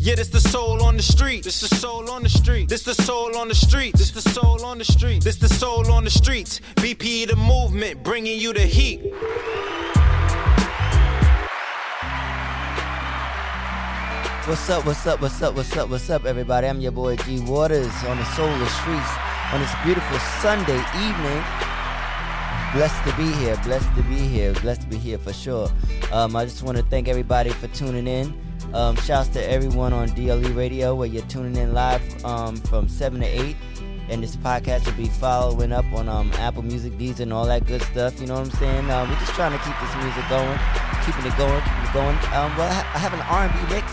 Yeah, this the soul on the street. This the soul on the street. This the soul on the street. This the soul on the street. This the soul on the streets. BP the movement, bringing you the heat. What's up, what's up, what's up, what's up, what's up, everybody? I'm your boy G Waters on the Soul of the Streets on this beautiful Sunday evening. Blessed to be here, blessed to be here, blessed to be here for sure. Um, I just want to thank everybody for tuning in. Um, shouts to everyone on DLE Radio where you're tuning in live um, from 7 to 8. And this podcast will be following up on um, Apple Music, Deezer, and all that good stuff. You know what I'm saying? Uh, we're just trying to keep this music going, keeping it going, keeping it going. Um, well, I have an R&B mix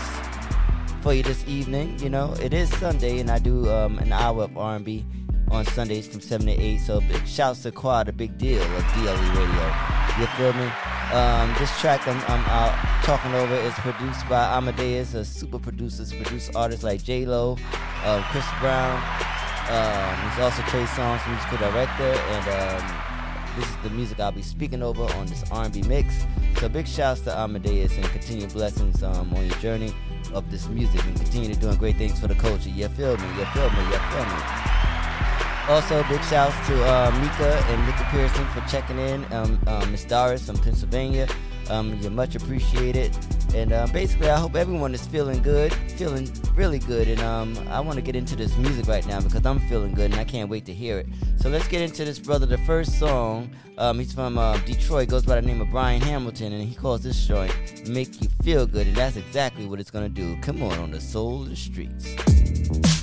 for you this evening. You know, it is Sunday, and I do um, an hour of R&B on Sundays from 7 to 8. So big shouts to Quad, a big deal of DLE Radio. You feel me? Um, this track I'm, I'm out talking over is produced by Amadeus, a super producer, produce artists like J Lo, um, Chris Brown. Um, he's also Trey Songz, musical director, and um, this is the music I'll be speaking over on this R&B mix. So big shouts to Amadeus and continued blessings um, on your journey of this music and continue to doing great things for the culture. You feel me? You feel me? You feel me? Also, big shouts to uh, Mika and Mika Pearson for checking in. Um, um, Miss Doris from Pennsylvania. Um, you're much appreciated. And uh, basically, I hope everyone is feeling good, feeling really good. And um, I want to get into this music right now because I'm feeling good and I can't wait to hear it. So let's get into this, brother. The first song, um, he's from uh, Detroit, goes by the name of Brian Hamilton, and he calls this joint Make You Feel Good. And that's exactly what it's to do. Come on, on the soul of the streets.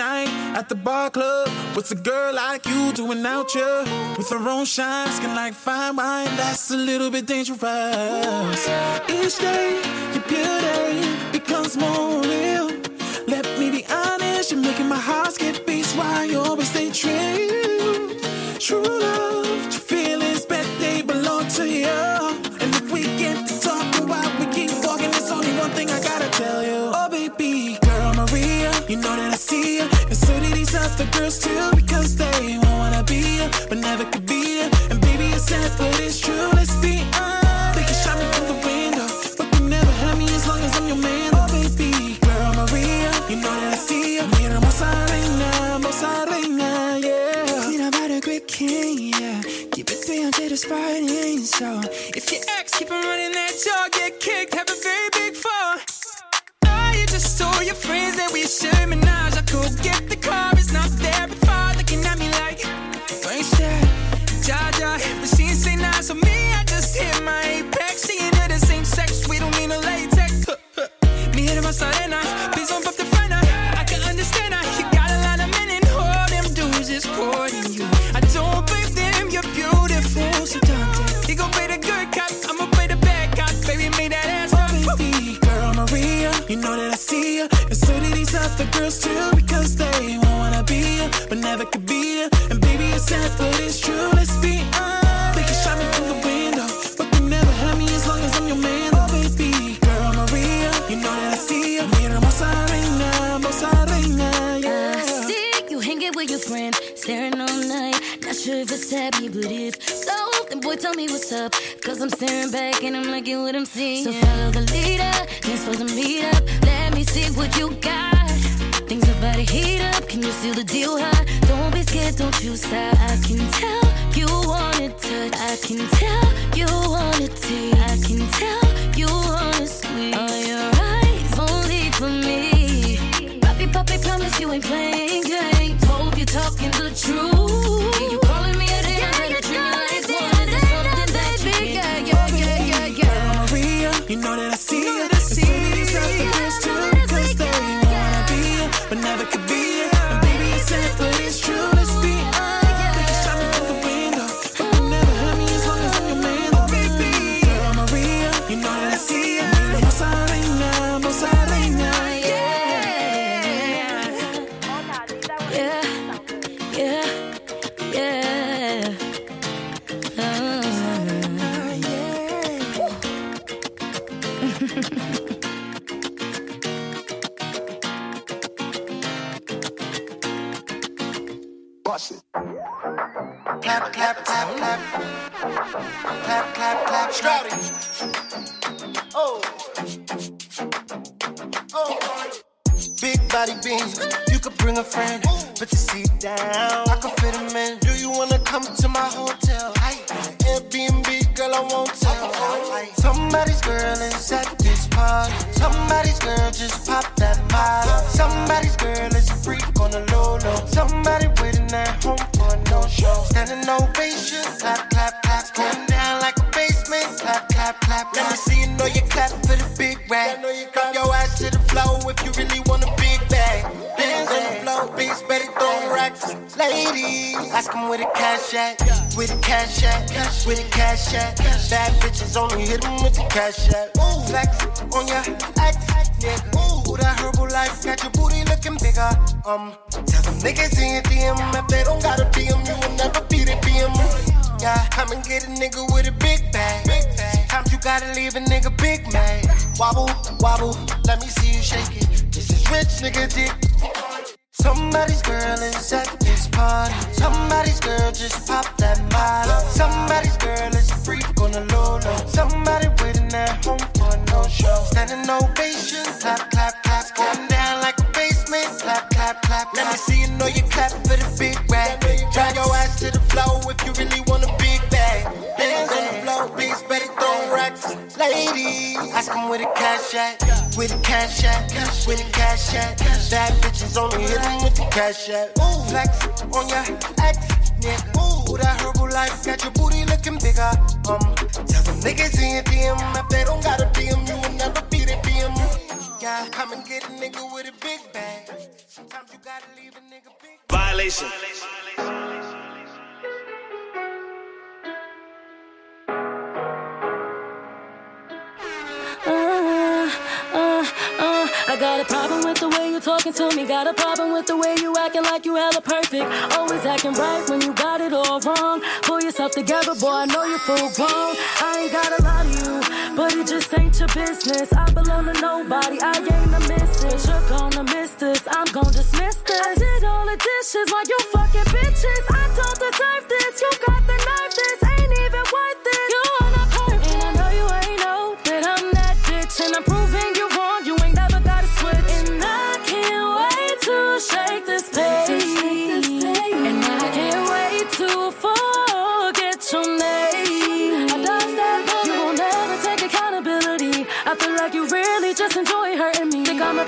Night at the bar club. What's a girl like you doing out here? With her own shine, skin like fine wine, that's a little bit dangerous. Each day, your beauty becomes more real. Let me be honest, you're making my heart skip beats while you always stay true. True love, these girls too, because they won't wanna be you, but never could be you. And baby, it's sad, but it's true. Let's be do these other girls too, because they won't wanna be you, but never could be you. And baby, it's sad, but it's true. Let's be honest. They can shot me from the window, but they never have me as long as I'm your man. Oh, baby, girl, Maria, you know that I see you. Mira, hermosa reina, hermosa reina, yeah. I see you hanging with your friend, staring all night. Not sure if it's happy, but if so, then boy, tell me what's up. Cause I'm staring back and I'm liking what I'm seeing. So follow the leader, dance for the meet up. Let me see what you got. Things about to heat up, can you seal the deal hot? Don't be scared, don't you stop. I can tell you want it touch. I can tell you want it taste. I can tell you want it sweet. Are your eyes only for me? Poppy, poppy, promise you ain't playing games. Hope you're talking the truth. Bring a friend. Put your seat down, I can fit him in. Do you wanna come to my hotel? Airbnb, girl, I won't tell. Somebody's girl at Cash at? Where the cash at? Bad bitches only hit 'em with the cash at. Flex on your ex, nigga. Ooh, that Herbalife got your booty looking bigger. Um, tell them niggas in your DM if they don't got a DM, you will never be the BM. Yeah, come and get a nigga with a big bag. Sometimes you gotta leave a nigga big man. Wobble, wobble, let me see you shake it. This is rich nigga dick. Somebody's girl is at this party. Somebody's girl just popped that molly. Somebody's girl is a freak on the low low. Somebody waiting at home for no show. Standing ovation, clap, clap, clap. Going down like a basement, clap, clap, clap. Let me see you know you clap for the Ask 'em with a cash at. with a cash at? Where the cash at? Bad bitches only hit 'em with the cash at. Flex on your ex, nigga. Ooh, that Herbalife got your booty looking bigger. Um, tell them niggas in your DM if they don't got a DM, you will never be the BM. Yeah. Come and get a nigga with a big bag. Sometimes you gotta leave a nigga big. Violation. I got a problem with the way you're talking to me. Got a problem with the way you acting like you hella perfect. Always acting right when you got it all wrong. Pull yourself together, boy. I know you're full grown. I ain't gotta lie to you, but it just ain't your business. I belong to nobody. I ain't a missus. You're gonna miss this. I'm gonna dismiss this. I did all the dishes while you fucking bitches. I don't deserve this. You got the nerve. This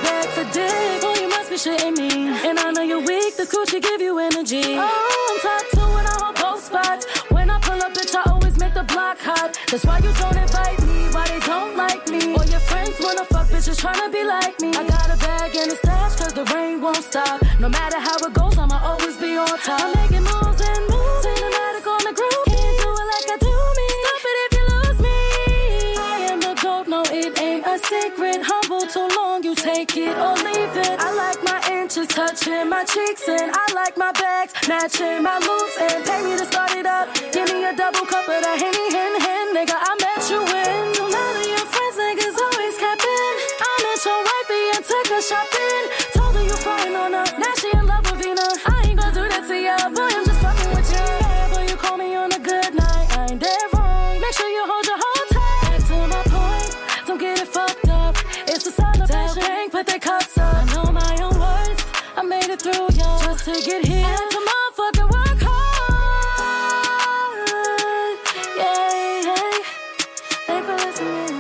bag for dick. Boy, you must be shitting me. And I know you're weak. This coochie give you energy. Oh, I'm top two when I hold both spots. When I pull up, bitch, I always make the block hot. That's why you don't invite me. Why they don't like me? All your friends wanna fuck bitches tryna be like me. I got a bag and a stash cause the rain won't stop. No matter how it goes, I'ma always be on top. Take it or leave it. I like my inches touching my cheeks, and I like my bags matching my moves. And pay me to start it up. Give me a double cup of that henny, hen, hen, nigga. I met you in. None of your friends, niggas always capping. I met your wifey and took her shopping. Get here. And to motherfucking work hard. Yeah, yeah. Thanks for listening.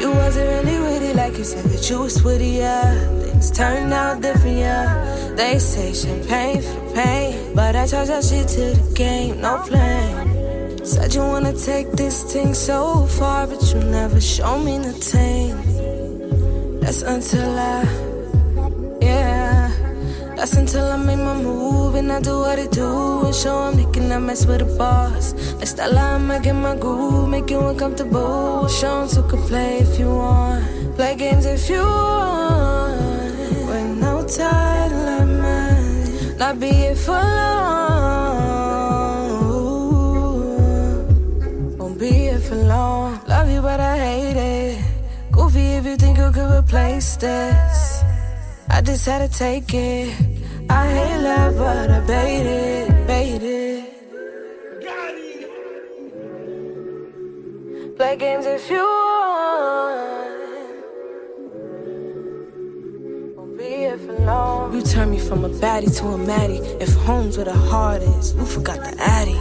You wasn't really with it like you said that you was with it, yeah. Things turned out different, yeah. They say champagne for the pain, but I charge that shit to the game, no flame. Said you wanna take this thing so far, but you never show me nothing. That's until I, yeah. That's until I make my move and I do what I do and show 'em they cannot mess with a boss. That's that line, I get my groove, make you uncomfortable. Show 'em to can play if you want, play games if you want. No like mine, not be here for long. Won't be here for long. Love you, but I hate it. Goofy if you think you could replace this. I just had to take it. I hate love, but I bait it, maddie. If home's where the heart is, you forgot the addy.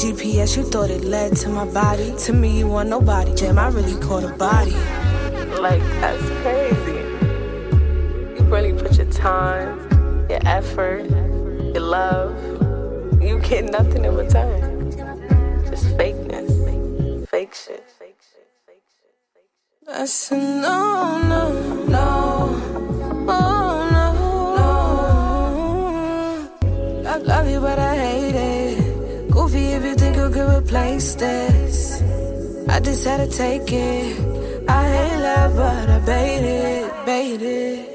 GPS, you thought it led to my body. To me, you want nobody. Jam, I really caught a body. Like, that's crazy. You really put your time, your effort, your love. You get nothing in return. Just fakeness. Fake shit. Fake shit. Fake shit. I said no, no, no. Oh, I love you, but I hate it. Goofy if you think you could replace this. I just had to take it. I hate love, but I bait it,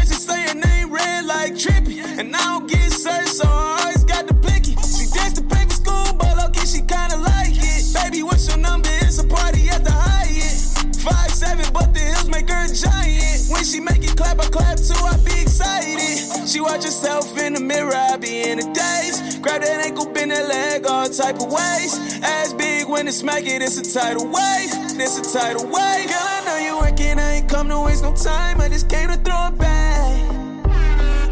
favorite dance say her name red like Trippy. And I don't get searched, so I She watch herself in the mirror, I be in the daze. Grab that ankle, bend that leg, all type of ways. Ass big when it smack it, it's a tidal wave. It's a tidal wave. Girl, I know you working, I ain't come to waste no time. I just came to throw it back.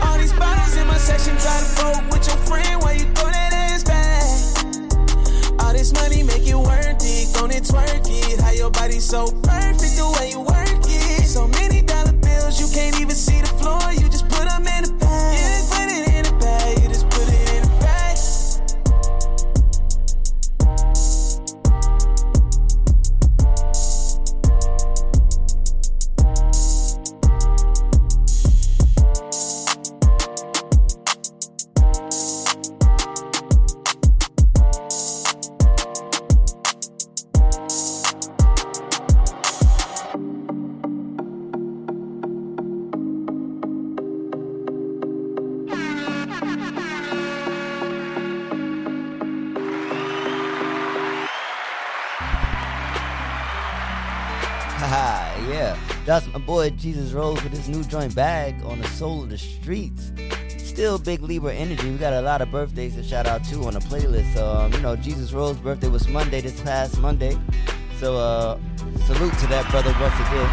All these bottles in my section, try to vote with your friend while you throw that ass back. All this money make it worth it, gon' it twerk it. How your body so perfect the way you work it. So many dollar bills, you can't even see the floor. You just put them in a Jesus Rose with his new joint bag on the soul of the streets. Still big Libra energy. We got a lot of birthdays to shout out to on the playlist. Um, you know, Jesus Rose's birthday was Monday, this past Monday. So uh salute to that brother once again.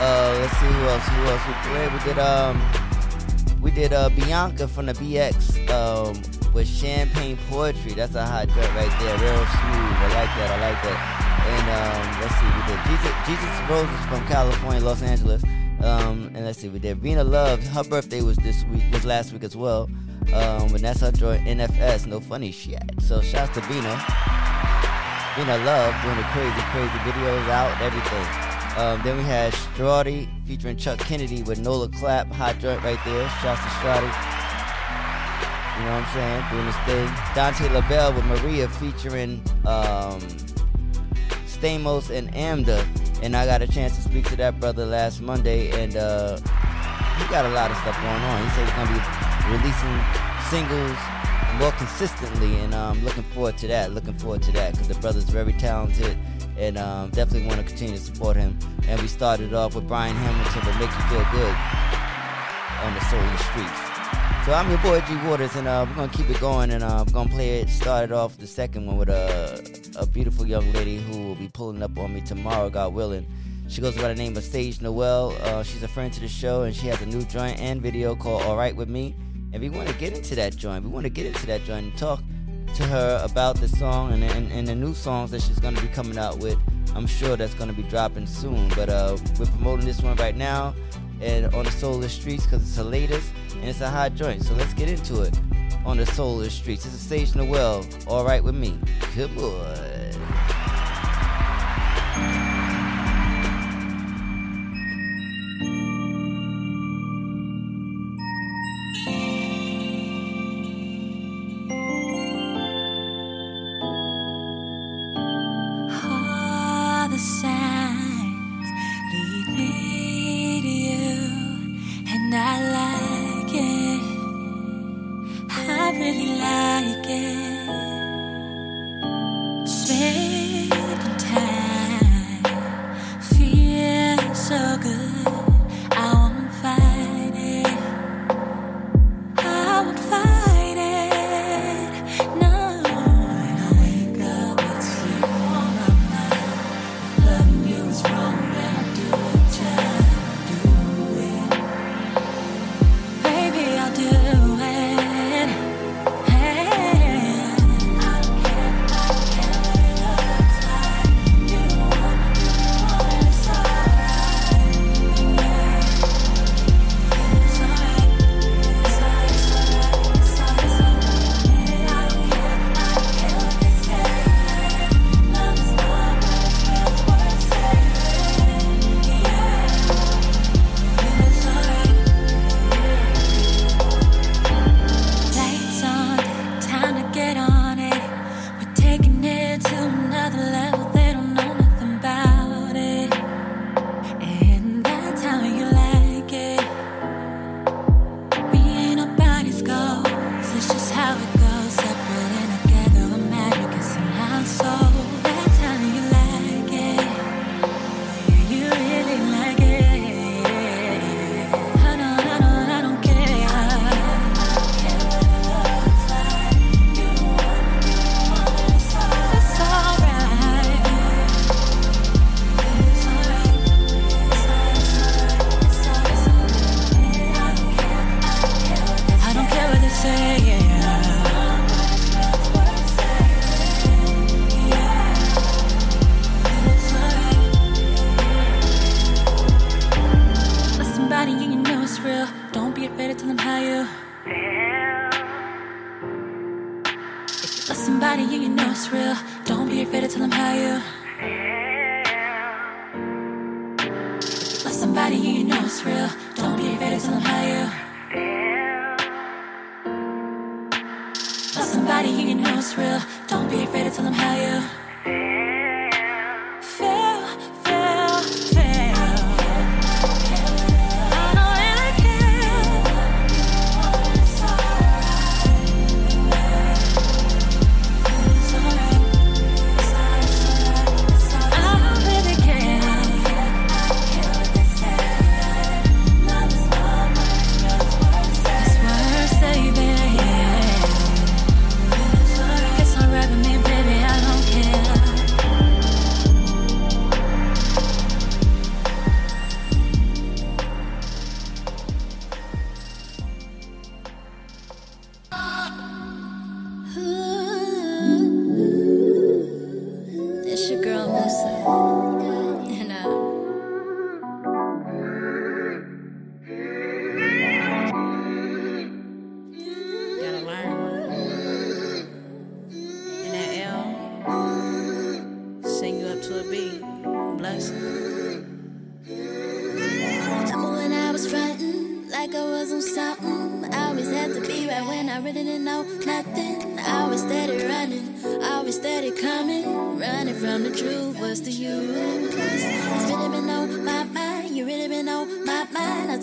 Uh let's see who else, who else we played. We did um we did uh Bianca from the BX um with champagne poetry. That's a hot joint right there. Real smooth. I like that. I like that. And um, let's see, we did Jesus, Jesus Rose is from California, Los Angeles. Um, and let's see, we did Rena Love. Her birthday was this week, was last week as well. Um, and that's her joint NFS, no funny shit. So shouts to Vina. Vina Love doing the crazy, crazy videos out, everything. Um, then we had Strawdy featuring Chuck Kennedy with Nola Clap, hot joint right there. Shouts to Strawdy. You know what I'm saying? Doing this thing. Dante LaBelle with Maria featuring um, Stamos and Amda. And I got a chance to speak to that brother last Monday, and uh, he got a lot of stuff going on. He said he's gonna be releasing singles more consistently, and I'm um, looking forward to that. Looking forward to that because the brother's very talented, and um, definitely want to continue to support him. And we started off with Brian Hamilton to make you feel good on the soul streets. So I'm your boy G Waters, and uh, we're gonna keep it going, and uh, we're gonna play it. Started off the second one with a a beautiful young lady who will be pulling up on me tomorrow, God willing. She goes by the name of Sage Noel. Uh, she's a friend to the show, and she has a new joint and video called "All Right with Me." And we want to get into that joint. We want to get into that joint and talk to her about the song and, and, and the new songs that she's to be coming out with. I'm sure that's to be dropping soon. But uh, we're promoting this one right now and on the Solar Streets because it's the latest and it's a hot joint. So let's get into it on the Solar Streets. It's a Sage Noel, All right with me. Good on.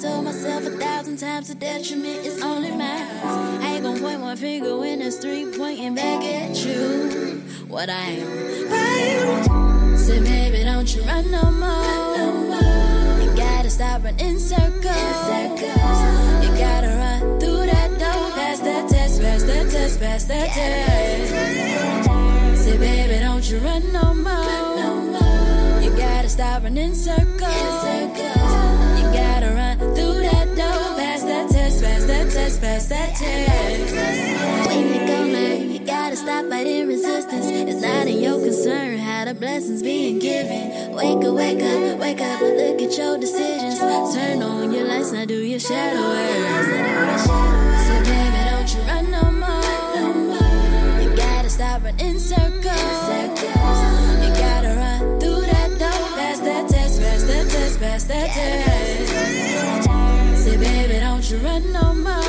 Told myself a thousand times the detriment is only mine. I ain't gonna point one finger when there's three pointing back at you. What I am? Say, baby, don't you run no more. You gotta stop running circles. Circles. You gotta run through that door. Pass that test, pass that test, pass that test. Say, baby, don't you run no more. You gotta stop running circles. Test, pass that test. When you go learn, you gotta stop fighting resistance. It's not in your concern how the blessings being given. Wake up, wake up, wake up, look at your decisions. Turn on your lights, now do your shadow work. So baby, don't you run no more. You gotta stop running circles. You gotta run through that door. Pass that test, pass that test, pass that test. Say, baby, don't you run no more.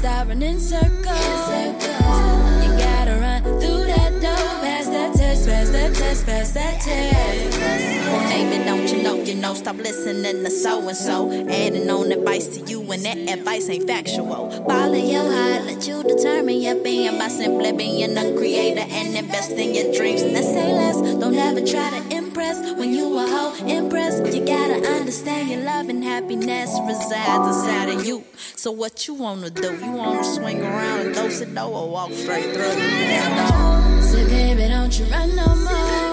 Stop running circles. You gotta run through that door. Pass that test, pass that test, pass that test. Well, Baby, don't you know, you know, stop listening to so and so. Adding on advice to you, and that advice ain't factual. Follow your heart, let you determine your being by simply being a creator and invest in your dreams. And Now say less, don't ever try to impress when you a hoe impress. You gotta understand your love and happiness resides inside of you. So what you wanna do? You wanna swing around and dose it though, or walk straight through? Yeah, So baby, don't you run no more.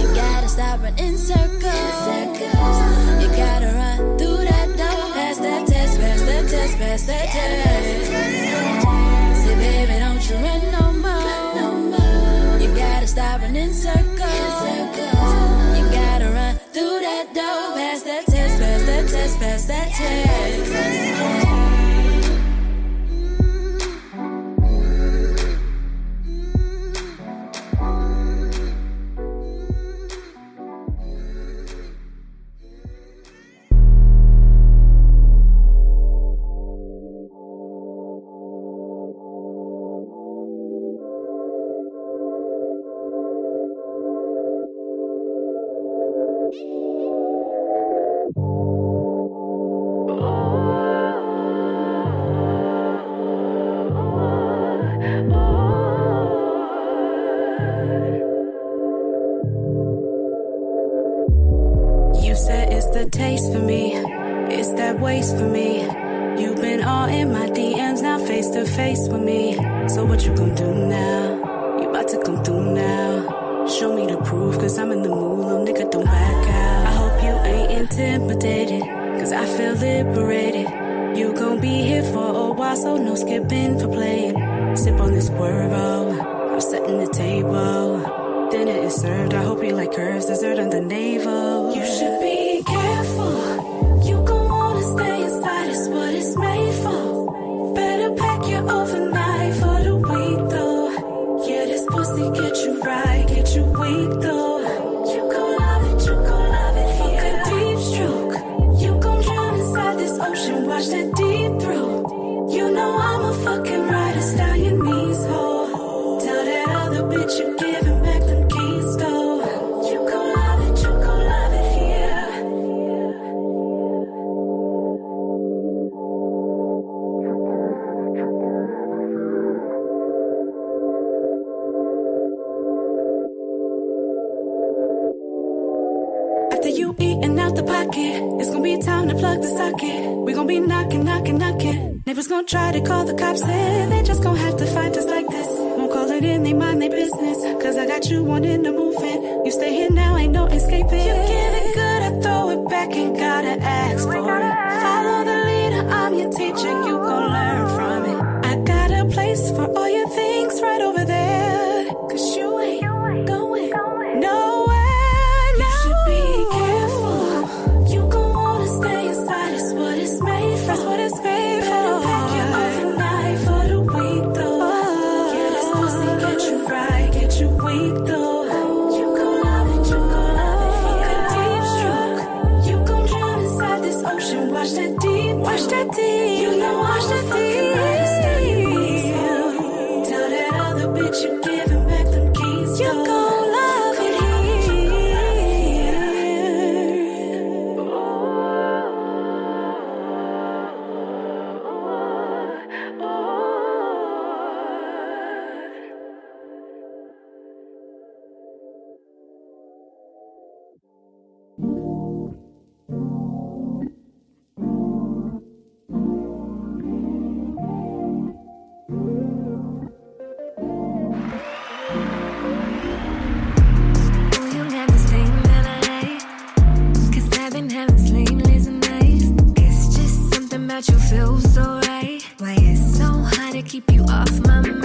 You gotta stop running in circles. You gotta run through that door. Pass that test, pass that test, pass that test. Pass Call the cops in. feels so right. Why it's so hard to keep you off my mind.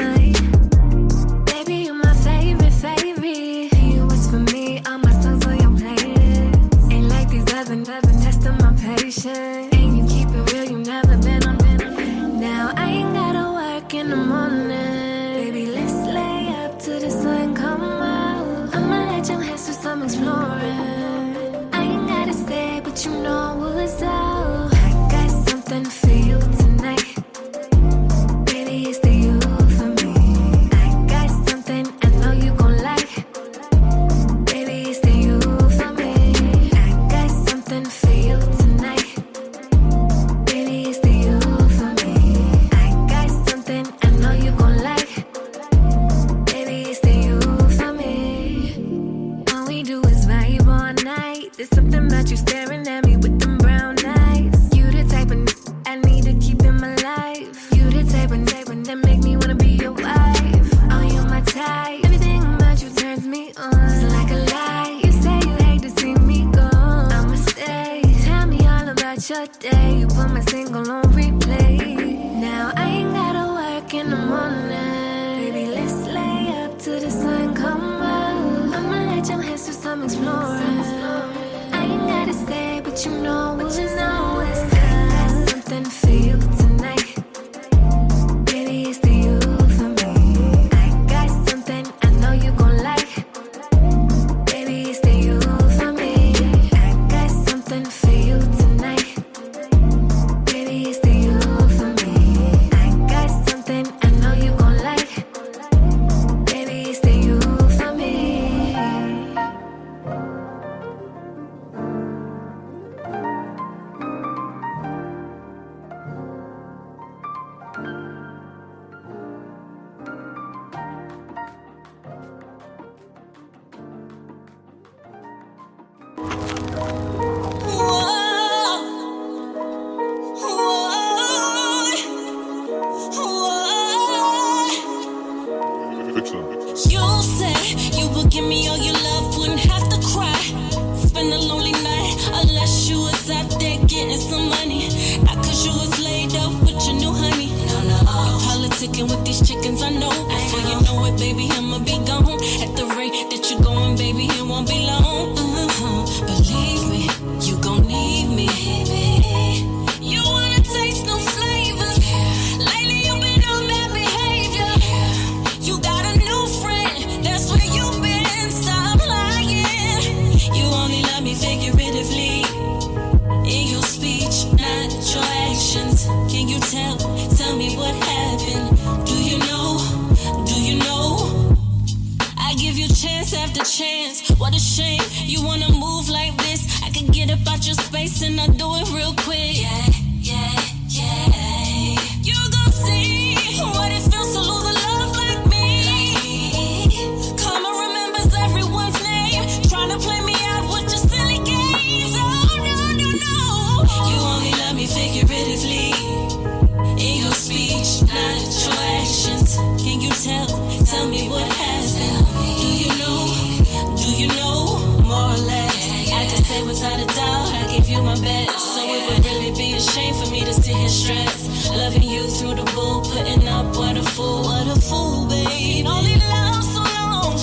So it would really be a shame for me to sit here stressed. Loving you through the bull, putting up what a fool, what a fool, babe. Only love so long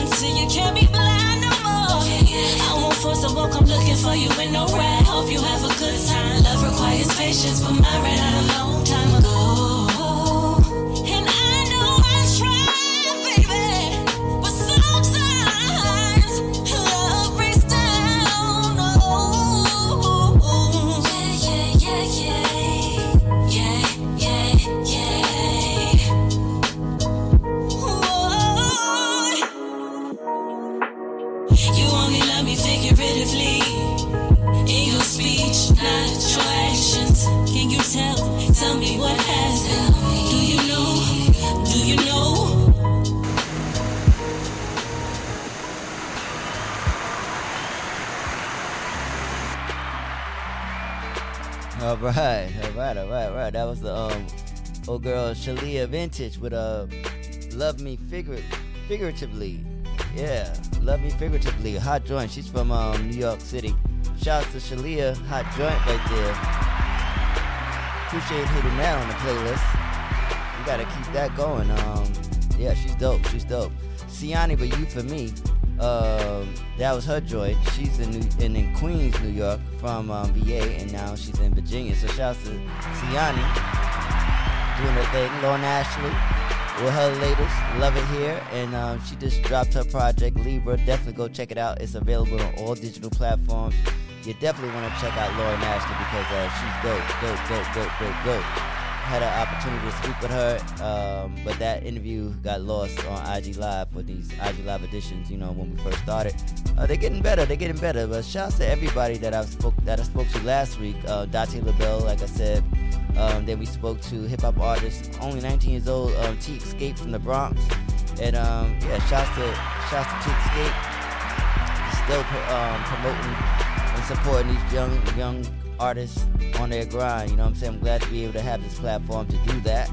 until you can't be blind no more. I won't force a walk, I'm looking for you in no ride. Hope you have a good time. Love requires patience, but mine ran out a right, all right, all right, right. That was the um old girl Shalia Vintage with uh Love Me Figur- Figuratively. Yeah, Love Me Figuratively. Hot joint. She's from um New York City. Shouts to Shalia, hot joint right there. Appreciate hitting that on the playlist. We gotta keep that going. Um yeah, she's dope. She's dope. Siani, but you for me. Um, that was her joy. She's in New, in, in Queens, New York, from um, VA, and now she's in Virginia. So shouts to Siani doing her thing. Lauren Ashley with her latest, love it here, and um, she just dropped her project Libra. Definitely go check it out. It's available on all digital platforms. You definitely want to check out Lauren Ashley because uh, she's dope, dope, dope, dope, dope, dope. Had an opportunity to speak with her, um, but that interview got lost on IG Live for these IG Live editions. You know when we first started, uh, they're getting better. They're getting better. But shouts to everybody that I spoke that I spoke to last week. Uh, Dante LaBelle, like I said. Um, then we spoke to hip hop artist, only 19 years old, um, T Escape from the Bronx, and um, yeah, shouts to shouts to T Escape. Still um, promoting and supporting these young young artists on their grind. You know what I'm saying? I'm glad to be able to have this platform to do that.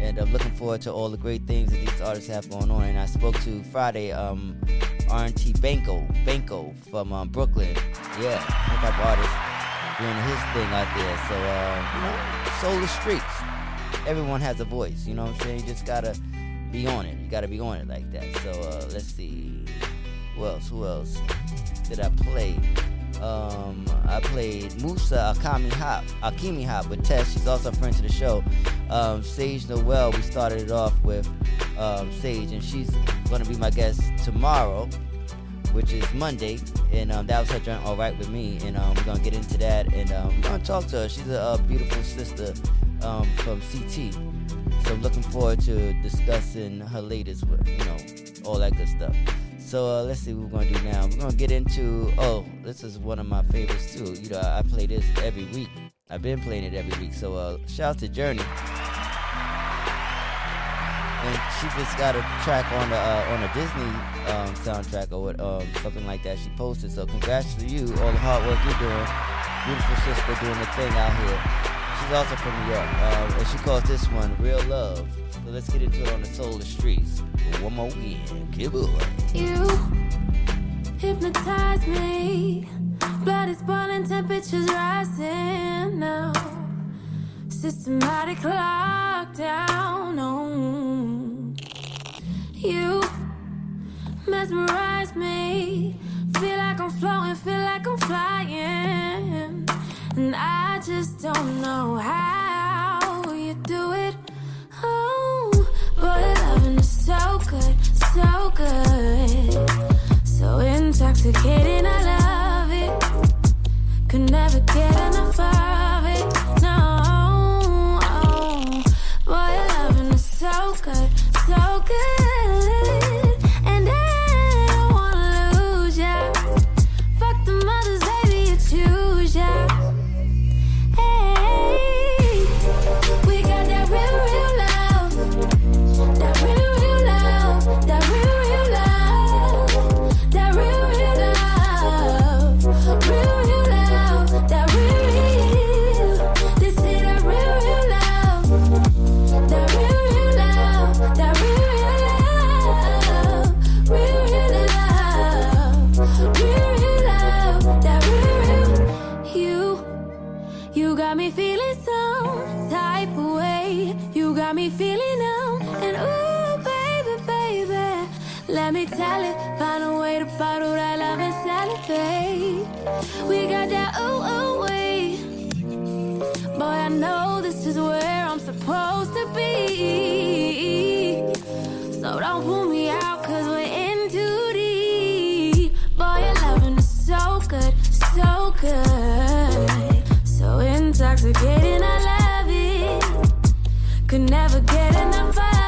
And I'm looking forward to all the great things that these artists have going on. And I spoke to Friday, um, R&T Banco, Banco from um, Brooklyn. Yeah, hip hop artist doing his thing out there. So, uh, you know, soul streets. Everyone has a voice. You know what I'm saying? You just gotta be on it. You gotta be on it like that. So, uh, let's see. Who else? Who else did I play? Um, I played Musa Akami Hop, Akimi Hop with Tess. She's also a friend to the show. Um, Sage Noel, we started it off with um, Sage, and she's going to be my guest tomorrow, which is Monday. And um, that was her joint, All Right With Me. And um, we're going to get into that, and um, we're going to talk to her. She's a, a beautiful sister um, from CT. So I'm looking forward to discussing her latest, with, you know, all that good stuff. So uh, let's see what we're gonna do now. We're gonna get into oh, this is one of my favorites too. You know, I play this every week. I've been playing it every week. So uh, shout out to Journey. And she just got a track on the uh, on a Disney um, soundtrack or what, um, something like that. She posted. So congrats to you, all the hard work you're doing. Beautiful sister doing the thing out here. She's also from New York, um, and she calls this one "Real Love." Let's get into it on the the streets. One more weekend, kid boy. You hypnotize me. Blood is boiling, temperatures rising now. Systematic lockdown. Oh. You mesmerize me. Feel like I'm floating, feel like I'm flying. And I just don't know how so good, so good. So intoxicating, I love it. Could never get enough make in the vibe.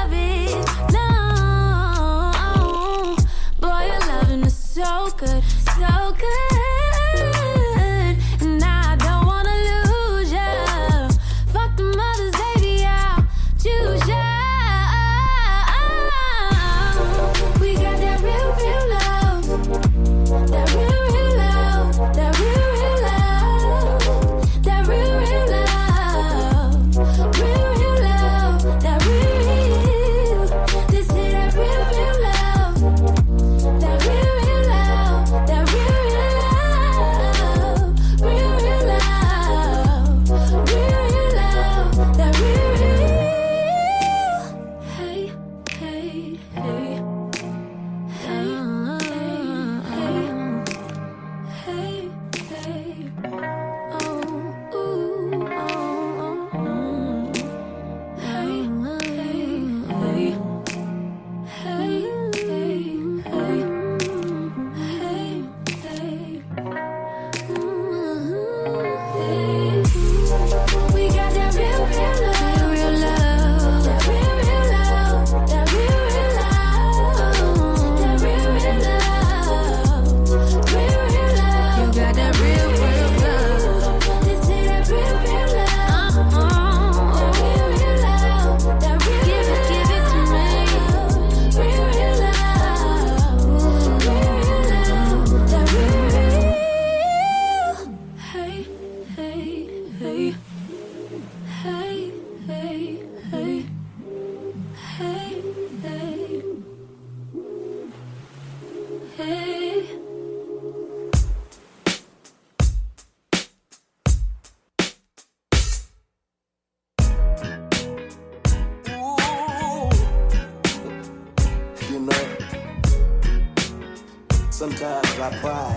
my pride.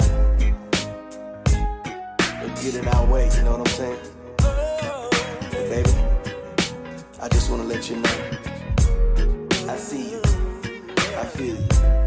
But get in our way, you know what I'm saying? But baby, I just wanna let you know. I see you. I feel you.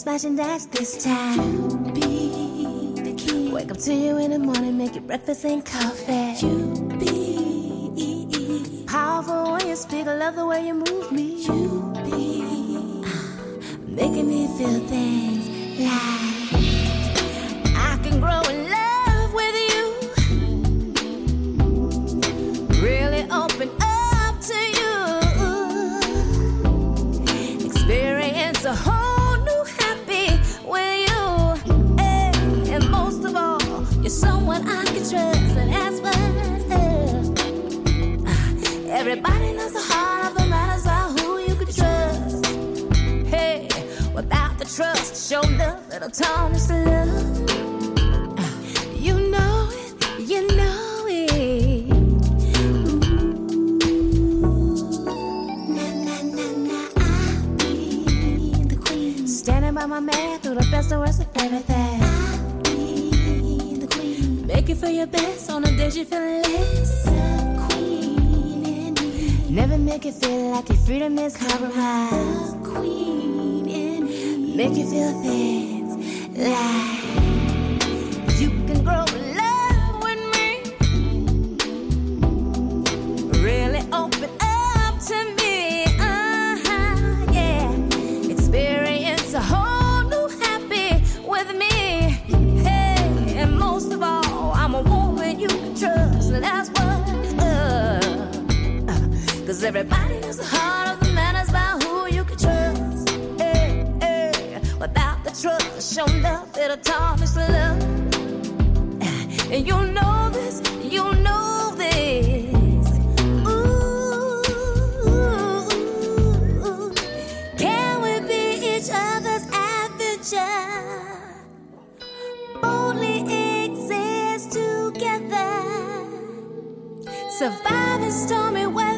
smashing that this time. You be the key. Wake up to you in the morning, make you breakfast and coffee. You be powerful when you speak. I love the way you move me. You be ah, making me feel things like. Everybody knows the heart of the man is about who you can trust. Hey, hey. Without the trust, show enough, it'll tarnish the love. And you know this, you know this. Ooh, can we be each other's adventure? Boldly exist together. Surviving stormy weather,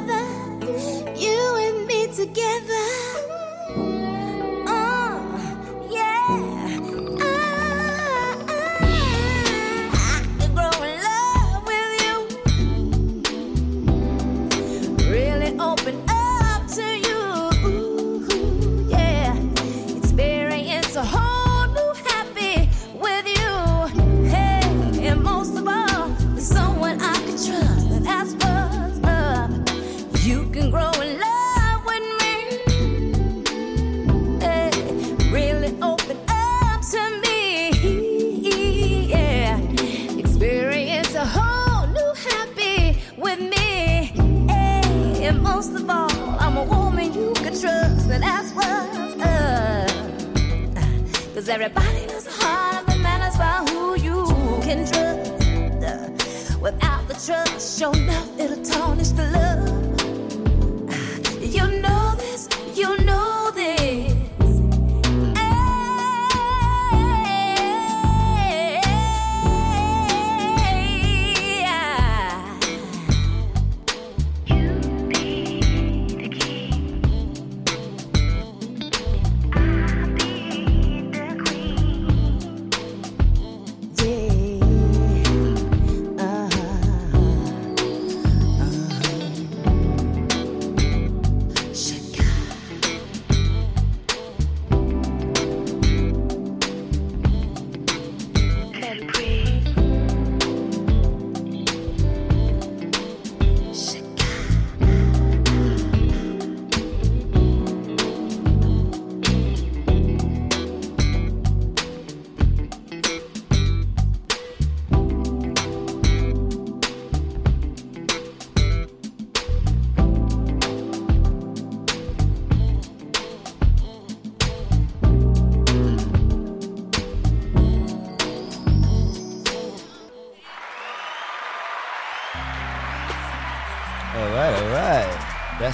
everybody knows the heart of the man is about who you can trust. Without the trust, show enough, it'll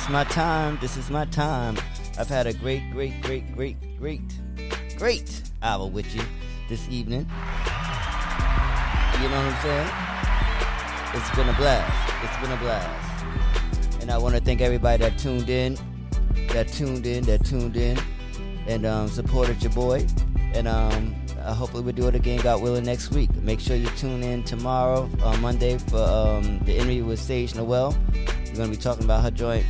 That's my time. This is my time. I've had a great, great, great, great, great, great hour with you this evening. You know what I'm saying? It's been a blast. It's been a blast. And I want to thank everybody that tuned in, that tuned in, that tuned in, and um, supported your boy. And um, uh, hopefully we'll do it again, God willing, next week. Make sure you tune in tomorrow, on Monday, for um, the interview with Sage Noel. We're going to be talking about her joint.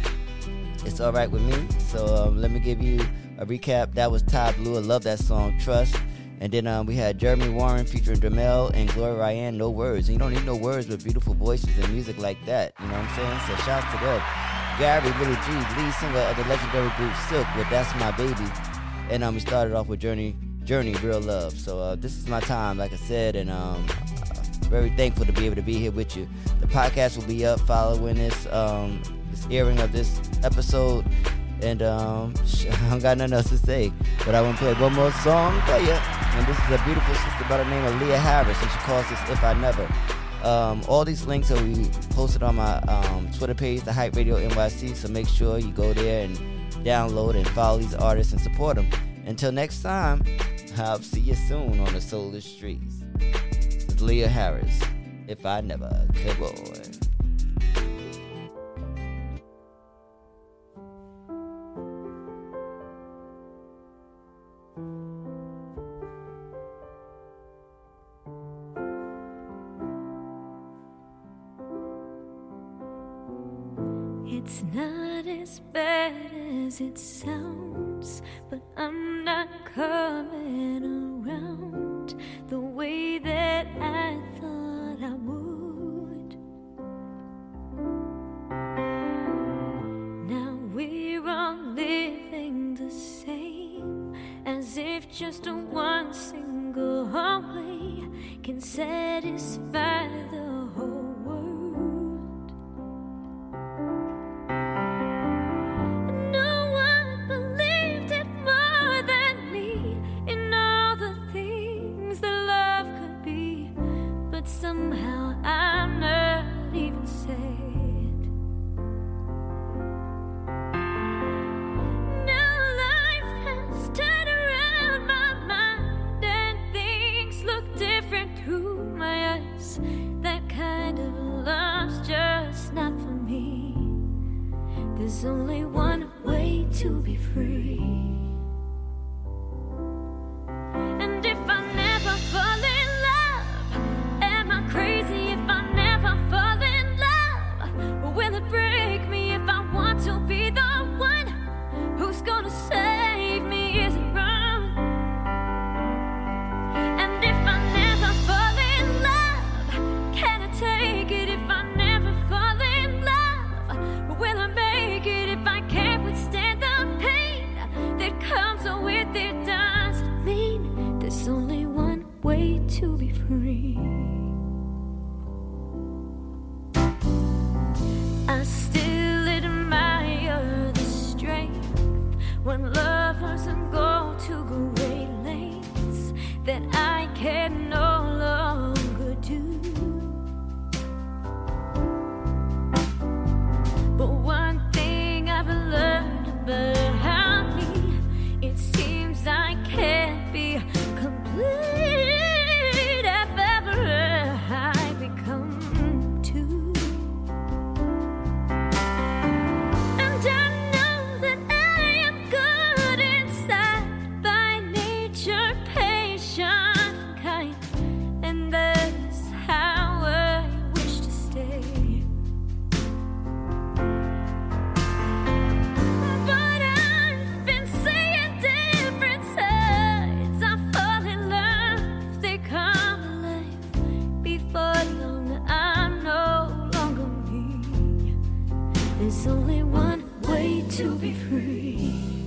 It's all right with me. So um, let me give you a recap. That was Ty Blue. I love that song, Trust. And then um, we had Jeremy Warren featuring Dramel and Gloria Ryan, No Words. And you don't need no words with beautiful voices and music like that. You know what I'm saying? So shouts to them. Gary Little G, lead singer of the legendary group Silk with That's My Baby. And um, we started off with Journey, Journey, Real Love. So uh, this is my time, like I said, and um, very thankful to be able to be here with you. The podcast will be up following this um, airing of this episode. And um, I don't got nothing else to say, but I want to play one more song for you. And this is a beautiful sister by the name of Leah Harris, and she calls this "If I Never." Um, all these links will be posted on my um, Twitter page, the Hype Radio NYC. So make sure you go there and download and follow these artists and support them. Until next time, I'll see you soon on the Solar Streets. It's Leah Harris. If I never, good boy. it sounds, but I'm not coming around the way that I thought I would. Now we're all living the same, as if just one single hallway can satisfy the somehow I'm There's only one way to be free.